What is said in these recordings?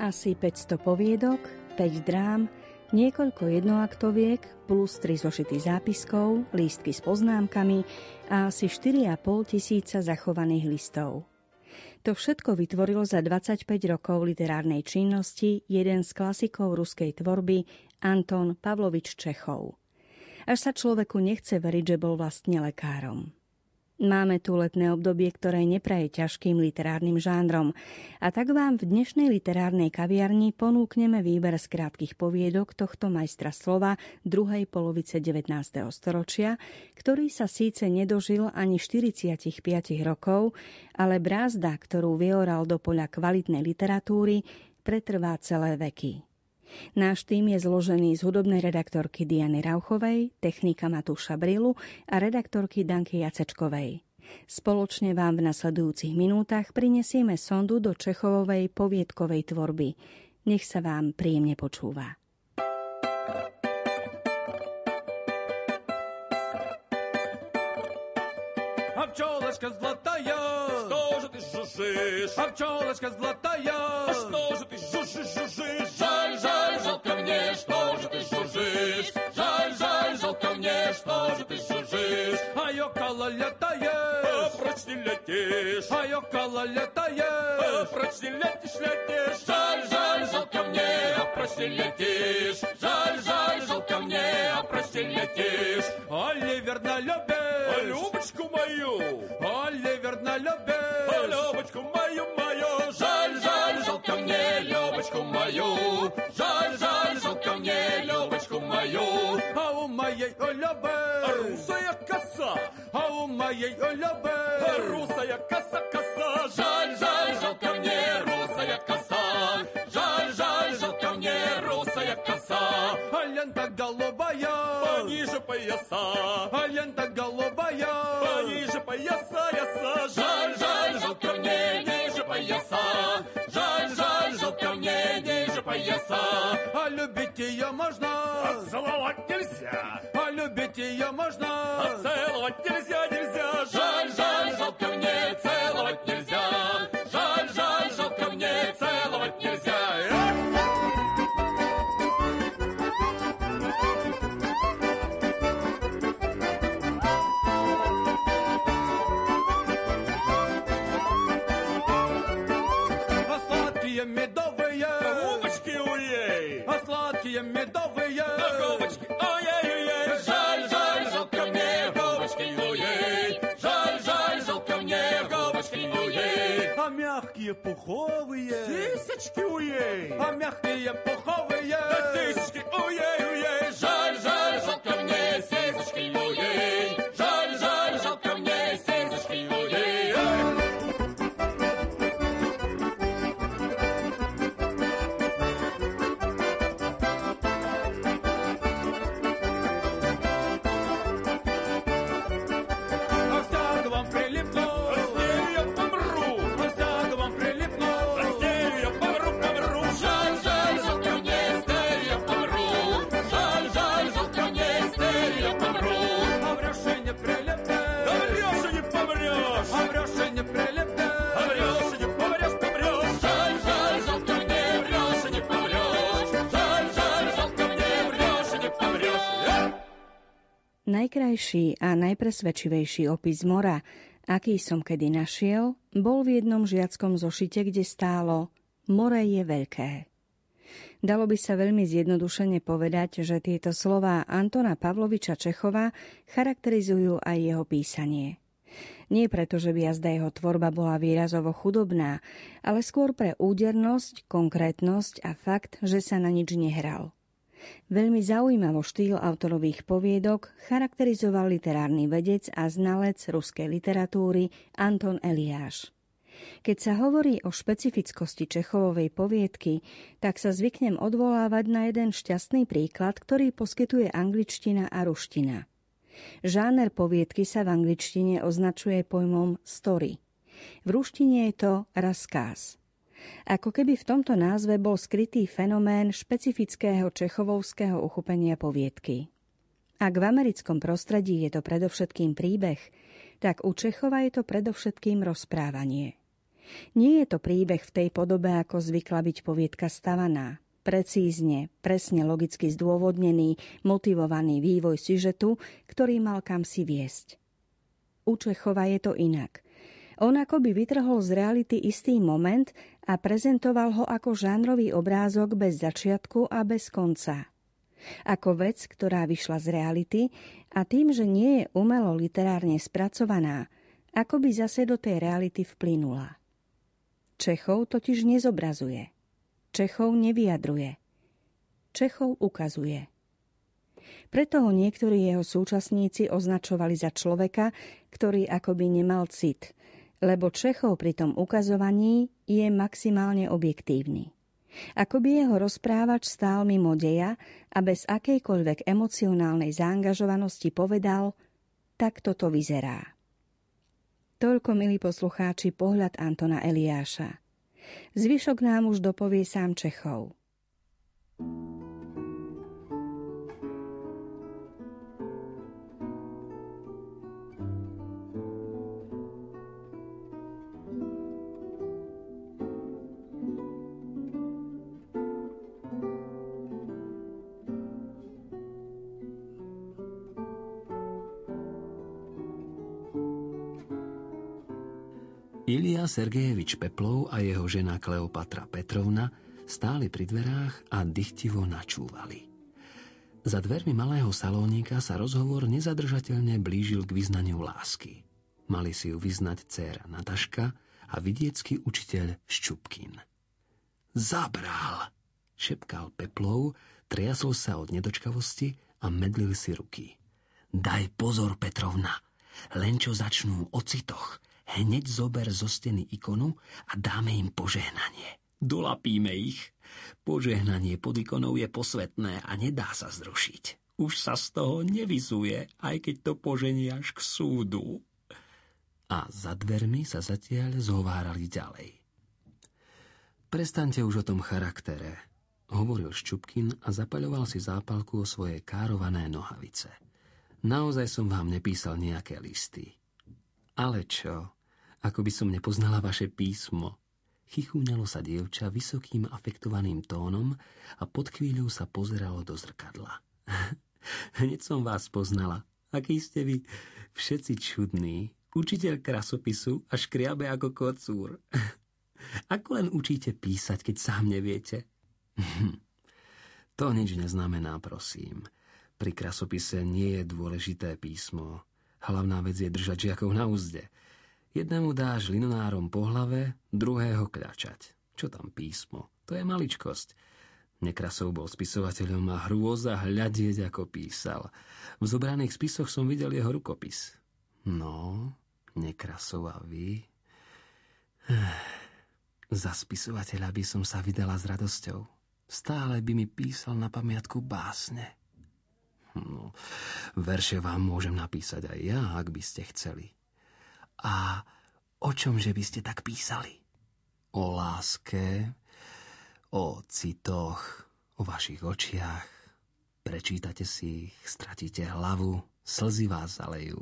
Asi 500 poviedok, 5 drám, niekoľko jednoaktoviek plus 3 zošity zápiskov, lístky s poznámkami a asi 4,5 tisíca zachovaných listov. To všetko vytvoril za 25 rokov literárnej činnosti jeden z klasikov ruskej tvorby Anton Pavlovič Čechov. Až sa človeku nechce veriť, že bol vlastne lekárom. Máme tu letné obdobie, ktoré nepraje ťažkým literárnym žánrom. A tak vám v dnešnej literárnej kaviarni ponúkneme výber z krátkých poviedok tohto majstra slova druhej polovice 19. storočia, ktorý sa síce nedožil ani 45 rokov, ale brázda, ktorú vyoral do poľa kvalitnej literatúry, pretrvá celé veky. Náš tým je zložený z hudobnej redaktorky Diany Rauchovej, technika Matúša Brilu a redaktorky Danky Jacečkovej. Spoločne vám v nasledujúcich minútach prinesieme sondu do Čechovovej poviedkovej tvorby. Nech sa vám príjemne počúva. А пчелочка золотая, что же ты жужжишь? А пчелочка золотая, а что же ты жужжишь, жужжишь? Мне, что же ты жужжишь? А ёкала летая, а прочь не летишь. А ёкала летая, а прочь не летишь, летишь. Жаль, жаль, жалко мне, а прочь не летишь. Жаль, жаль, жалко Олюбы русая коса, а у моей Олюбы русая коса, коса. Жаль, жаль, жалко мне, русая коса. Жаль, жаль, жалко мне, русая коса. А лента голубая, пониже пояса. А лента голубая, пониже пояса, яса. Жаль, ее можно, пуховые Сисечки у ей А мягкие пуховые Сисечки у Najkrajší a najpresvedčivejší opis mora, aký som kedy našiel, bol v jednom žiackom zošite, kde stálo More je veľké. Dalo by sa veľmi zjednodušene povedať, že tieto slová Antona Pavloviča Čechova charakterizujú aj jeho písanie. Nie preto, že by jazda jeho tvorba bola výrazovo chudobná, ale skôr pre údernosť, konkrétnosť a fakt, že sa na nič nehral. Veľmi zaujímavo štýl autorových poviedok charakterizoval literárny vedec a znalec ruskej literatúry Anton Eliáš. Keď sa hovorí o špecifickosti Čechovovej poviedky, tak sa zvyknem odvolávať na jeden šťastný príklad, ktorý poskytuje angličtina a ruština. Žáner poviedky sa v angličtine označuje pojmom story. V ruštine je to raskáz. Ako keby v tomto názve bol skrytý fenomén špecifického čechovovského uchopenia poviedky. Ak v americkom prostredí je to predovšetkým príbeh, tak u Čechova je to predovšetkým rozprávanie. Nie je to príbeh v tej podobe, ako zvykla byť poviedka stavaná. Precízne, presne logicky zdôvodnený, motivovaný vývoj sižetu, ktorý mal kam si viesť. U Čechova je to inak. On ako by vytrhol z reality istý moment a prezentoval ho ako žánrový obrázok bez začiatku a bez konca. Ako vec, ktorá vyšla z reality a tým, že nie je umelo literárne spracovaná, ako by zase do tej reality vplynula. Čechov totiž nezobrazuje. Čechov nevyjadruje. Čechov ukazuje. Preto ho niektorí jeho súčasníci označovali za človeka, ktorý akoby nemal cit, lebo Čechov pri tom ukazovaní je maximálne objektívny. Ako by jeho rozprávač stál mimo deja a bez akejkoľvek emocionálnej zaangažovanosti povedal, tak toto vyzerá. Toľko, milí poslucháči, pohľad Antona Eliáša. Zvyšok nám už dopovie sám Čechov. Ilia Sergejevič Peplov a jeho žena Kleopatra Petrovna stáli pri dverách a dychtivo načúvali. Za dvermi malého salónika sa rozhovor nezadržateľne blížil k vyznaniu lásky. Mali si ju vyznať dcéra Nataška a vidiecký učiteľ Ščupkin. Zabral, šepkal Peplov, triasol sa od nedočkavosti a medlil si ruky. Daj pozor, Petrovna, len čo začnú o citoch – hneď zober zo steny ikonu a dáme im požehnanie. Dolapíme ich. Požehnanie pod ikonou je posvetné a nedá sa zrušiť. Už sa z toho nevyzuje, aj keď to požení až k súdu. A za dvermi sa zatiaľ zhovárali ďalej. Prestaňte už o tom charaktere, hovoril Ščupkin a zapaľoval si zápalku o svoje kárované nohavice. Naozaj som vám nepísal nejaké listy. Ale čo? Ako by som nepoznala vaše písmo. Chichúňalo sa dievča vysokým afektovaným tónom a pod chvíľou sa pozeralo do zrkadla. Hneď som vás poznala. Aký ste vy všetci čudní. Učiteľ krasopisu a škriabe ako kocúr. Ako len učíte písať, keď sám neviete? To nič neznamená, prosím. Pri krasopise nie je dôležité písmo. Hlavná vec je držať žiakov na úzde. Jednému dáš linonárom po hlave, druhého kľačať. Čo tam písmo? To je maličkosť. Nekrasov bol spisovateľom a hrôza hľadieť, ako písal. V zobraných spisoch som videl jeho rukopis. No, Nekrasov a vy... Za spisovateľa by som sa vydala s radosťou. Stále by mi písal na pamiatku básne. No, verše vám môžem napísať aj ja, ak by ste chceli. A o čomže by ste tak písali? O láske, o citoch, o vašich očiach. Prečítate si ich, stratíte hlavu, slzy vás zalejú.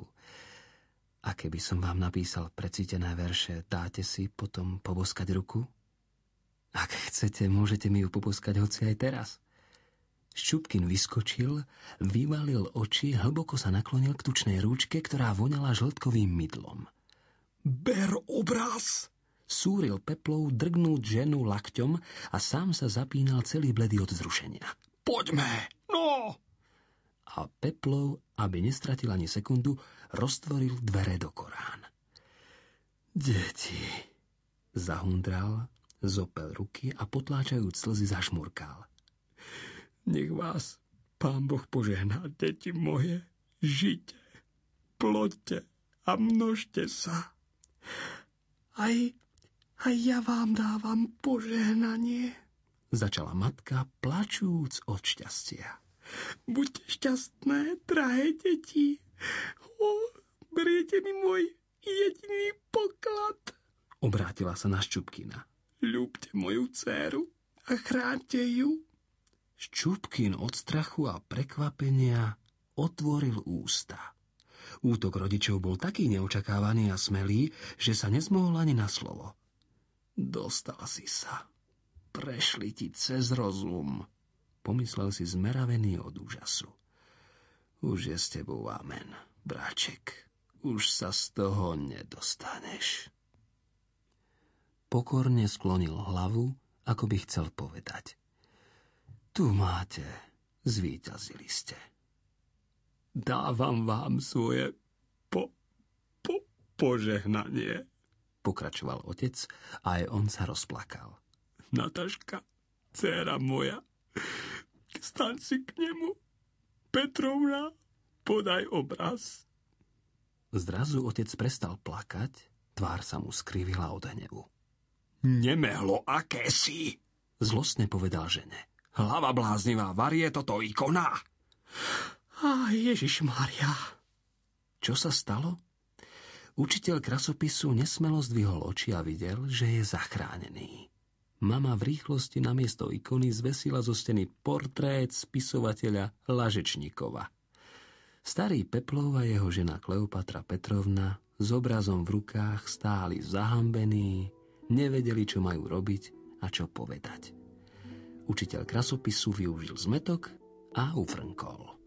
A keby som vám napísal precítené verše, dáte si potom poboskať ruku? Ak chcete, môžete mi ju poboskať hoci aj teraz. Ščupkin vyskočil, vyvalil oči, hlboko sa naklonil k tučnej rúčke, ktorá voňala žltkovým mydlom – Ber obraz! Súril Peplov drgnúť ženu lakťom a sám sa zapínal celý bledý od zrušenia. Poďme, no! A Peplov, aby nestratil ani sekundu, roztvoril dvere do Korán. Deti, zahundral, zopel ruky a potláčajúc slzy zašmurkal. Nech vás pán Boh požehná, deti moje, žite, ploďte a množte sa. Aj, aj ja vám dávam požehnanie, začala matka, plačúc od šťastia. Buďte šťastné, drahé deti. O, beriete mi môj jediný poklad. Obrátila sa na Ščupkina. Ľúbte moju dceru a chránte ju. Ščupkin od strachu a prekvapenia otvoril ústa. Útok rodičov bol taký neočakávaný a smelý, že sa nezmohol ani na slovo. Dostal si sa. Prešli ti cez rozum. Pomyslel si zmeravený od úžasu. Už je s tebou amen, bráček. Už sa z toho nedostaneš. Pokorne sklonil hlavu, ako by chcel povedať. Tu máte, zvíťazili ste. Dávam vám svoje po, po, požehnanie, pokračoval otec a aj on sa rozplakal. Nataška, dcéra moja, staň si k nemu. Petrovna, podaj obraz. Zrazu otec prestal plakať, tvár sa mu skrivila od hnevu. Nemehlo, aké si! Zlostne povedal žene. Hlava bláznivá, varie toto ikona. A Ježiš Maria. Čo sa stalo? Učiteľ krasopisu nesmelo zdvihol oči a videl, že je zachránený. Mama v rýchlosti na miesto ikony zvesila zo steny portrét spisovateľa Lažečníkova – Starý Peplov a jeho žena Kleopatra Petrovna s obrazom v rukách stáli zahambení, nevedeli, čo majú robiť a čo povedať. Učiteľ krasopisu využil zmetok a ufrnkol.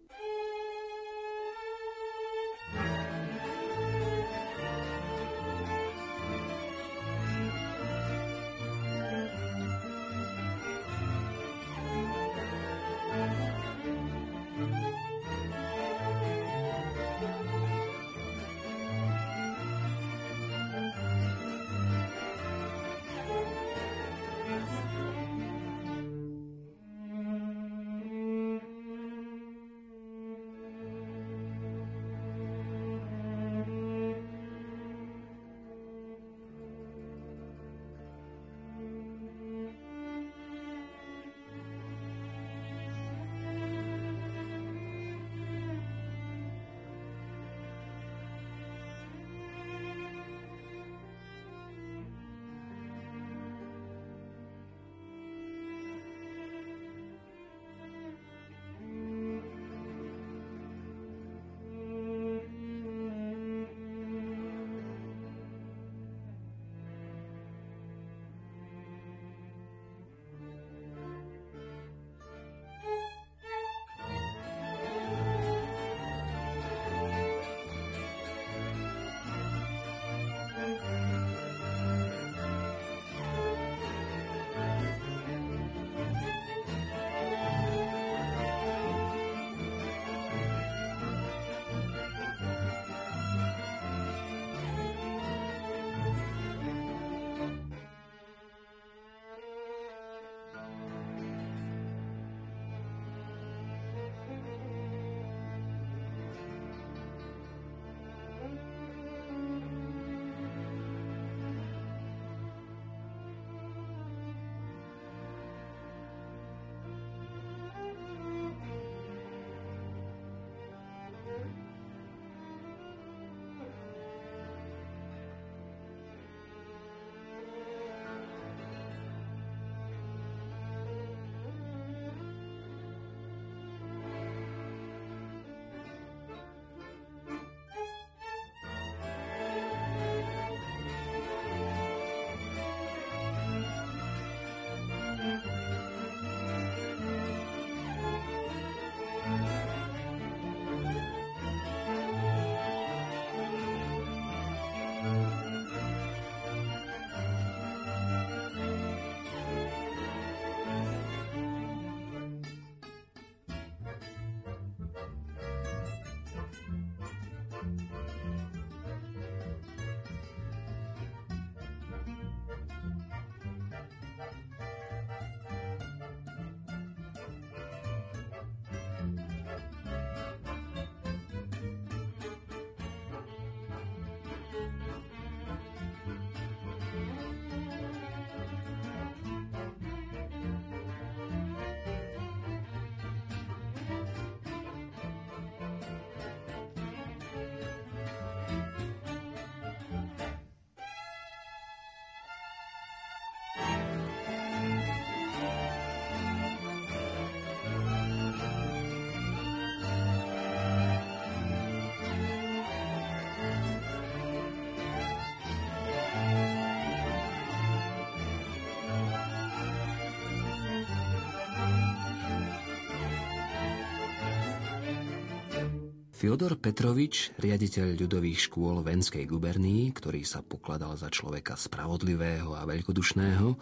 Fyodor Petrovič, riaditeľ ľudových škôl Venskej gubernii, ktorý sa pokladal za človeka spravodlivého a veľkodušného,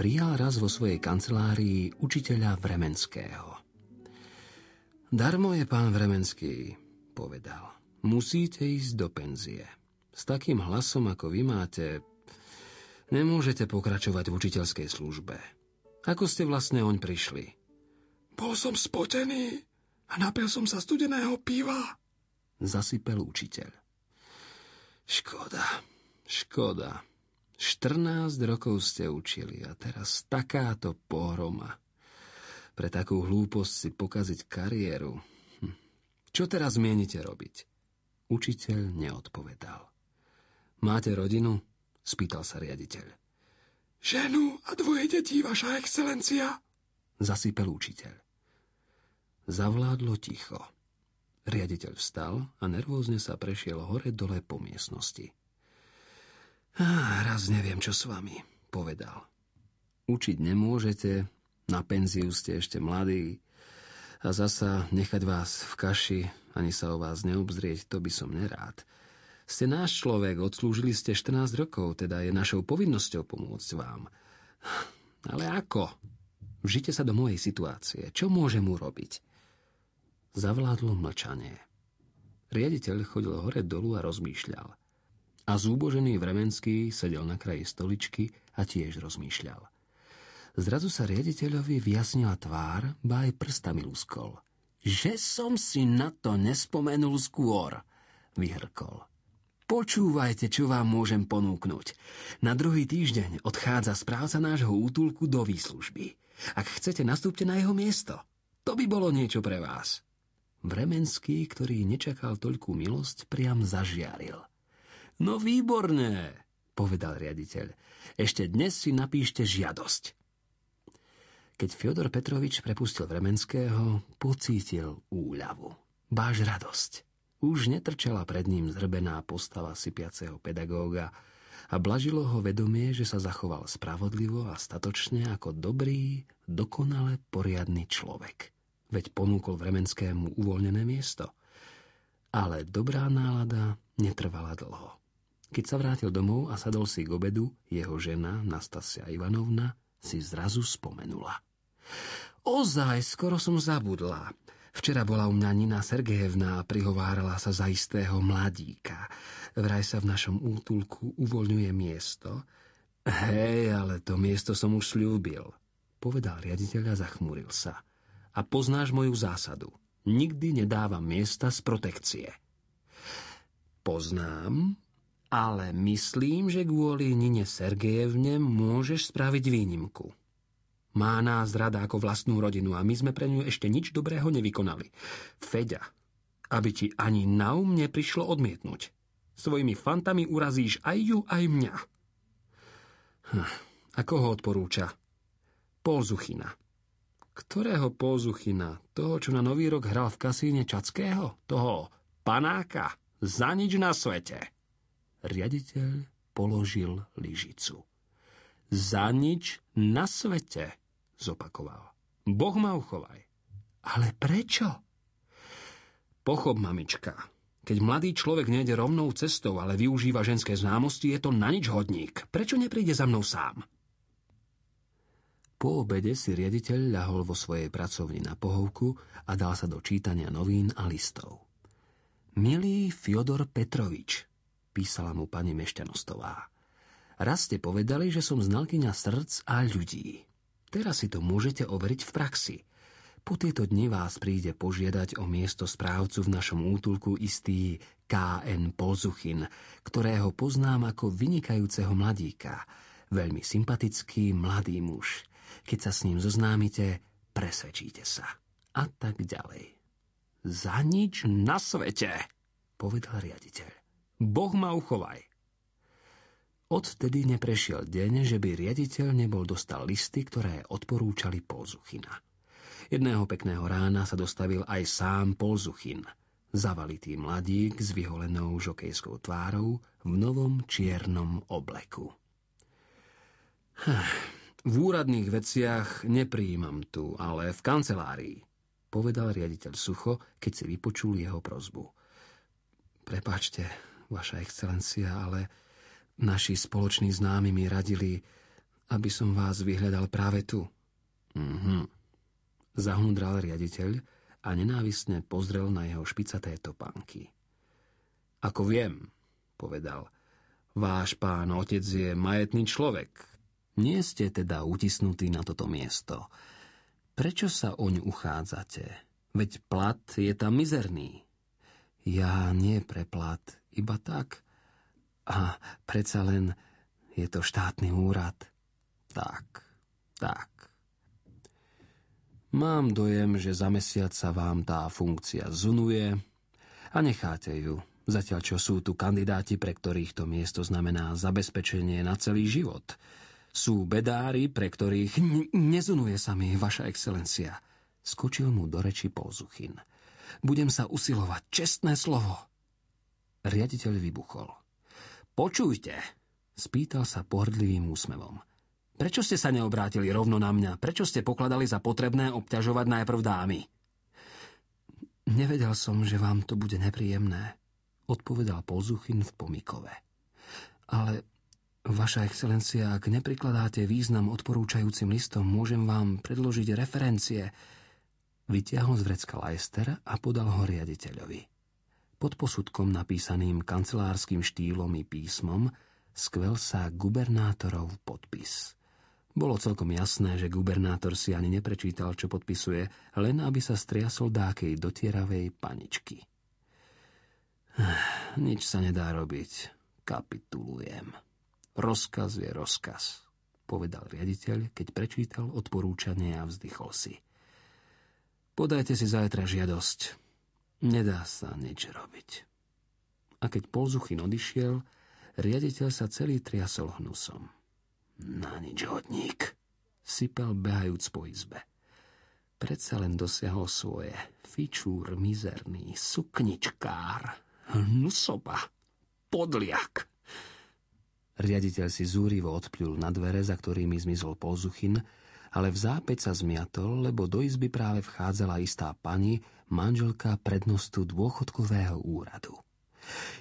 prijal raz vo svojej kancelárii učiteľa Vremenského. Darmo je pán Vremenský, povedal. Musíte ísť do penzie. S takým hlasom, ako vy máte, nemôžete pokračovať v učiteľskej službe. Ako ste vlastne oň prišli? Bol som spotený a napil som sa studeného piva. Zasypel učiteľ. Škoda, škoda. 14 rokov ste učili a teraz takáto pohroma. Pre takú hlúposť si pokaziť kariéru. Hm. Čo teraz mienite robiť? Učiteľ neodpovedal. Máte rodinu? Spýtal sa riaditeľ. Ženu a dvoje detí, vaša excelencia. Zasypel učiteľ. Zavládlo ticho. Riaditeľ vstal a nervózne sa prešiel hore-dole po miestnosti. Ah, raz neviem, čo s vami, povedal. Učiť nemôžete, na penziu ste ešte mladí a zasa nechať vás v kaši, ani sa o vás neobzrieť, to by som nerád. Ste náš človek, odslúžili ste 14 rokov, teda je našou povinnosťou pomôcť vám. Ale ako? Vžite sa do mojej situácie. Čo môžem urobiť? Zavládlo mlčanie. Riaditeľ chodil hore dolu a rozmýšľal. A zúbožený Vremenský sedel na kraji stoličky a tiež rozmýšľal. Zrazu sa riaditeľovi vyjasnila tvár, ba aj prstami luskol. Že som si na to nespomenul skôr, vyhrkol. Počúvajte, čo vám môžem ponúknuť. Na druhý týždeň odchádza správca nášho útulku do výslužby. Ak chcete, nastúpte na jeho miesto. To by bolo niečo pre vás. Vremenský, ktorý nečakal toľkú milosť, priam zažiaril. No výborné, povedal riaditeľ. Ešte dnes si napíšte žiadosť. Keď Fyodor Petrovič prepustil Vremenského, pocítil úľavu. Báž radosť. Už netrčala pred ním zrbená postava sypiaceho pedagóga a blažilo ho vedomie, že sa zachoval spravodlivo a statočne ako dobrý, dokonale poriadny človek. Veď ponúkol Vremenskému uvoľnené miesto. Ale dobrá nálada netrvala dlho. Keď sa vrátil domov a sadol si k obedu, jeho žena, Nastasia Ivanovna, si zrazu spomenula. Ozaj, skoro som zabudla. Včera bola u mňa Nina Sergejevna a prihovárala sa za istého mladíka. Vraj sa v našom útulku uvoľňuje miesto. Hej, ale to miesto som už slúbil, povedal riaditeľ a zachmúril sa. A poznáš moju zásadu. Nikdy nedávam miesta z protekcie. Poznám, ale myslím, že kvôli Nine Sergejevne môžeš spraviť výnimku. Má nás rada ako vlastnú rodinu a my sme pre ňu ešte nič dobrého nevykonali. Feďa, aby ti ani na um neprišlo odmietnúť. Svojimi fantami urazíš aj ju, aj mňa. Hm, ako ho odporúča? Polzuchina. Ktorého Polzuchina? Toho, čo na Nový rok hral v kasíne Čackého? Toho panáka? Za nič na svete. Riaditeľ položil lyžicu. Za nič na svete zopakoval. Boh ma uchovaj. Ale prečo? Pochop, mamička. Keď mladý človek nejde rovnou cestou, ale využíva ženské známosti, je to na nič hodník. Prečo nepríde za mnou sám? Po obede si riaditeľ ľahol vo svojej pracovni na pohovku a dal sa do čítania novín a listov. Milý Fyodor Petrovič, písala mu pani Mešťanostová. Raz ste povedali, že som znalkyňa srdc a ľudí. Teraz si to môžete overiť v praxi. Po tieto dni vás príde požiadať o miesto správcu v našom útulku istý K.N. Polzuchin, ktorého poznám ako vynikajúceho mladíka. Veľmi sympatický mladý muž. Keď sa s ním zoznámite, presvedčíte sa. A tak ďalej. Za nič na svete, povedal riaditeľ. Boh ma uchovaj. Odvtedy neprešiel deň, že by riaditeľ nebol dostal listy, ktoré odporúčali Polzuchina. Jedného pekného rána sa dostavil aj sám Polzuchin, zavalitý mladík s vyholenou žokejskou tvárou v novom čiernom obleku. V úradných veciach nepríjmam tu, ale v kancelárii. povedal riaditeľ sucho, keď si vypočul jeho prozbu. Prepačte, vaša excelencia, ale naši spoloční známi mi radili, aby som vás vyhľadal práve tu. Mhm. Zahundral riaditeľ a nenávisne pozrel na jeho špicaté topánky. Ako viem, povedal, váš pán otec je majetný človek. Nie ste teda utisnutí na toto miesto. Prečo sa oň uchádzate? Veď plat je tam mizerný. Ja nie pre plat, iba tak. A predsa len je to štátny úrad. Tak, tak. Mám dojem, že za mesiac sa vám tá funkcia zunuje a necháte ju, zatiaľ čo sú tu kandidáti, pre ktorých to miesto znamená zabezpečenie na celý život – sú bedári, pre ktorých n- nezunuje sa mi, vaša excelencia. Skočil mu do reči Polzuchin. Budem sa usilovať, čestné slovo. Riaditeľ vybuchol. Počujte, spýtal sa pohrdlivým úsmevom. Prečo ste sa neobrátili rovno na mňa? Prečo ste pokladali za potrebné obťažovať najprv dámy? Nevedel som, že vám to bude nepríjemné, odpovedal Polzuchin v pomikove. Ale Vaša excelencia, ak neprikladáte význam odporúčajúcim listom, môžem vám predložiť referencie. Vytiahol z vrecka Leicester a podal ho riaditeľovi. Pod posudkom napísaným kancelárským štýlom i písmom skvel sa gubernátorov podpis. Bolo celkom jasné, že gubernátor si ani neprečítal, čo podpisuje, len aby sa striasol dákej dotieravej paničky. Nič sa nedá robiť. Kapitulujem. Rozkaz je rozkaz, povedal riaditeľ, keď prečítal odporúčanie a vzdychol si. Podajte si zajtra žiadosť. Nedá sa nič robiť. A keď Polzuchin odišiel, riaditeľ sa celý triasol hnusom. Na nič hodník, sypal behajúc po izbe. Predsa len dosiahol svoje. Fičúr mizerný, sukničkár, hnusoba, podliak. Riaditeľ si zúrivo odpľul na dvere, za ktorými zmizol Polzuchin, ale v zápäť sa zmiatol, lebo do izby práve vchádzala istá pani, manželka prednostu dôchodkového úradu.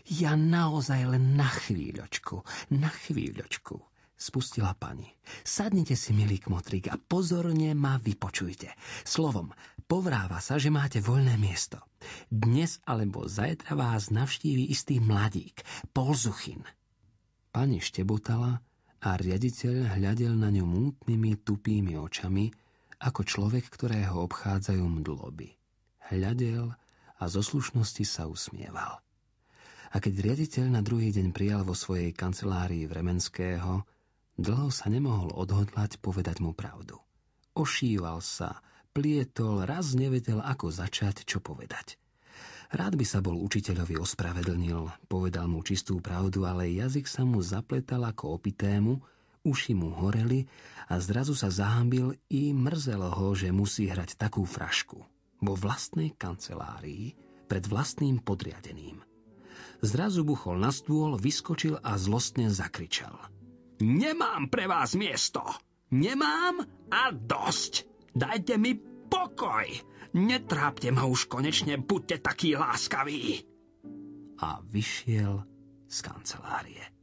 Ja naozaj len na chvíľočku, na chvíľočku, spustila pani. Sadnite si, milý kmotrík, a pozorne ma vypočujte. Slovom, povráva sa, že máte voľné miesto. Dnes alebo zajtra vás navštívi istý mladík, Polzuchin – Pani štebotala a riaditeľ hľadel na ňu mútnymi, tupými očami, ako človek, ktorého obchádzajú mdloby. Hľadel a zo slušnosti sa usmieval. A keď riaditeľ na druhý deň prijal vo svojej kancelárii Vremenského, dlho sa nemohol odhodlať povedať mu pravdu. Ošíval sa, plietol, raz nevedel, ako začať, čo povedať. Rád by sa bol učiteľovi ospravedlnil, povedal mu čistú pravdu, ale jazyk sa mu zapletal ako opitému, uši mu horeli a zrazu sa zahambil i mrzelo ho, že musí hrať takú frašku. Vo vlastnej kancelárii, pred vlastným podriadeným. Zrazu buchol na stôl, vyskočil a zlostne zakričal. Nemám pre vás miesto! Nemám a dosť! Dajte mi pokoj! Netrápte ma už konečne, buďte takí láskaví. A vyšiel z kancelárie.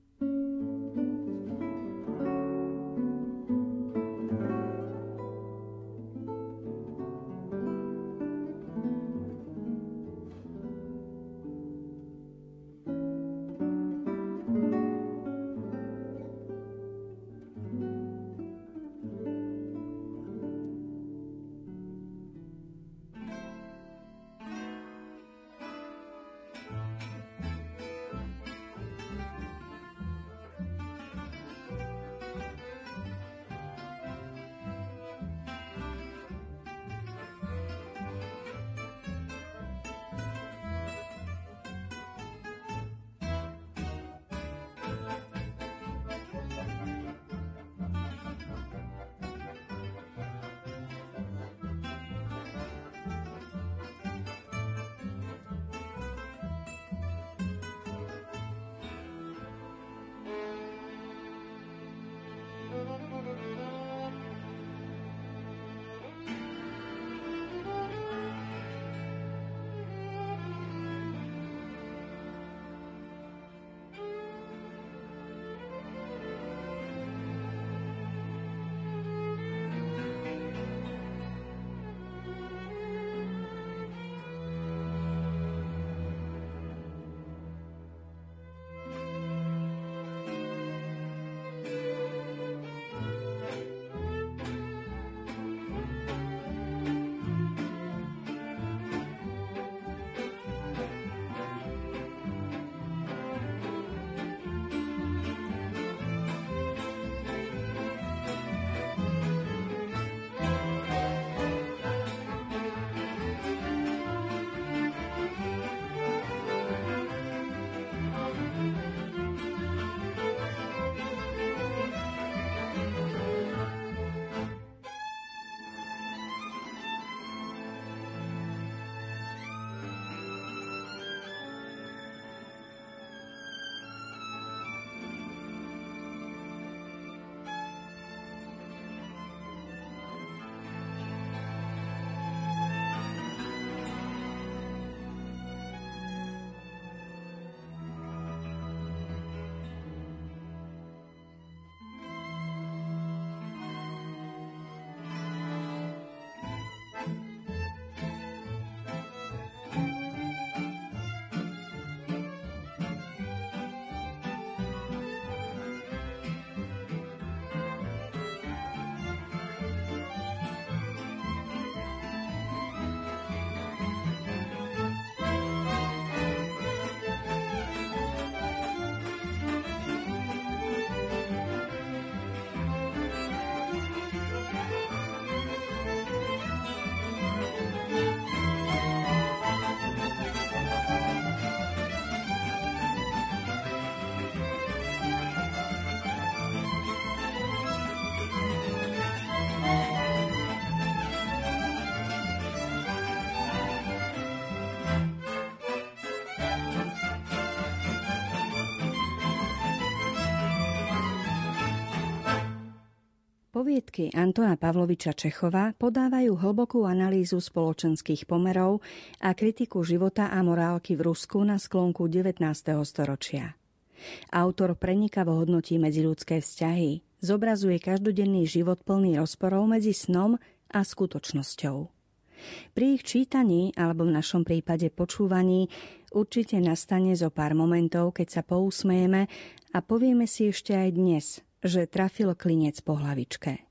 Poviedky Antona Pavloviča Čechova podávajú hlbokú analýzu spoločenských pomerov a kritiku života a morálky v Rusku na sklonku 19. storočia. Autor prenikavo hodnotí medziludské vzťahy, zobrazuje každodenný život plný rozporov medzi snom a skutočnosťou. Pri ich čítaní alebo v našom prípade počúvaní určite nastane zo pár momentov, keď sa pousmejeme a povieme si ešte aj dnes – že trafil klinec po hlavičke.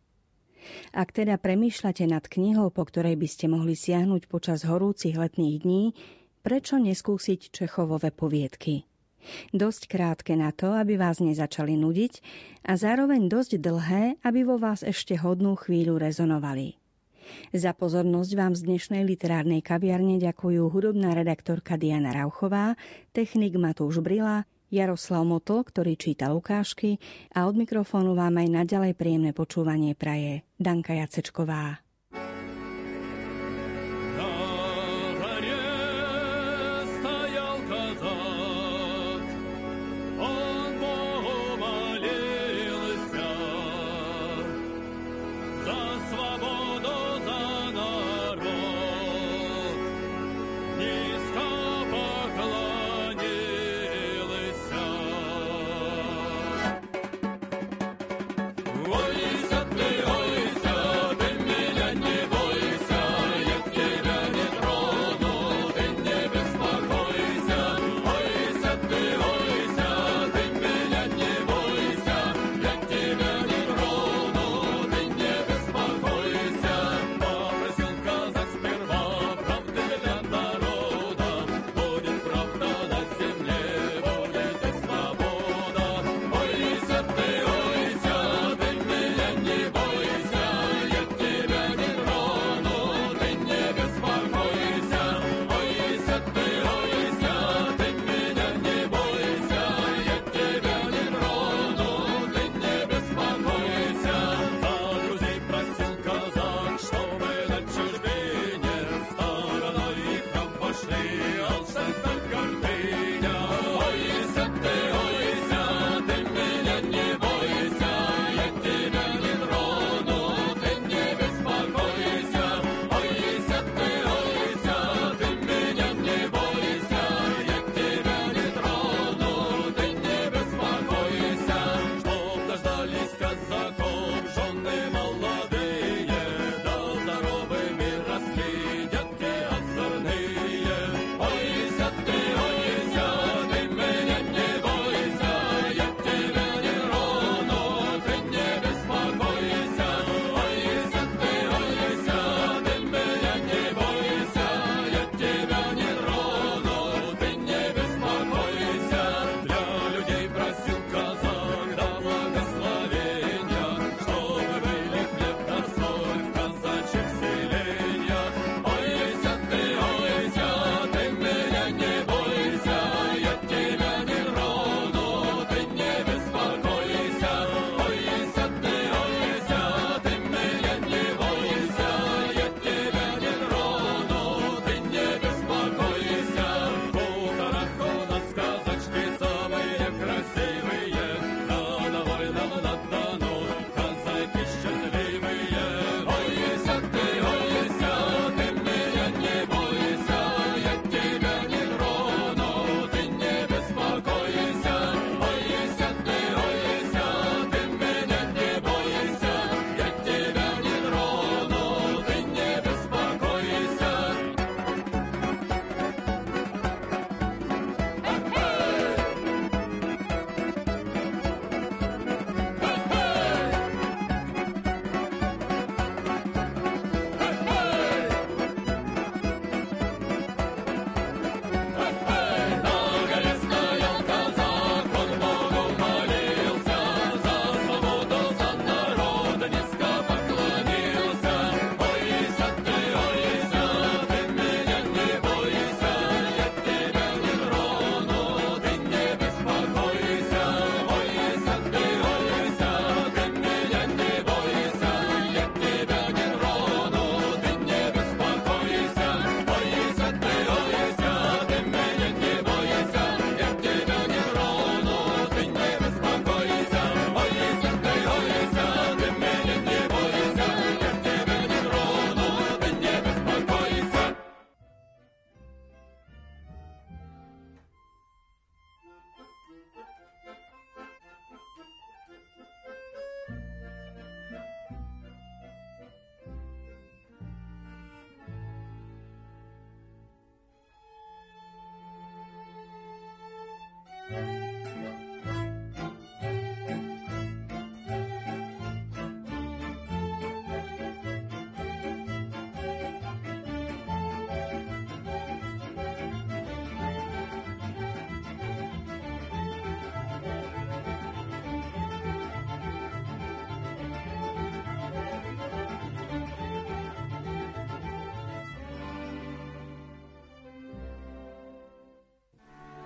Ak teda premýšľate nad knihou, po ktorej by ste mohli siahnuť počas horúcich letných dní, prečo neskúsiť Čechovové poviedky? Dosť krátke na to, aby vás nezačali nudiť a zároveň dosť dlhé, aby vo vás ešte hodnú chvíľu rezonovali. Za pozornosť vám z dnešnej literárnej kaviarne ďakujú hudobná redaktorka Diana Rauchová, technik Matúš Brila, Jaroslav Motl, ktorý číta ukážky a od mikrofónu vám aj naďalej príjemné počúvanie praje Danka Jacečková.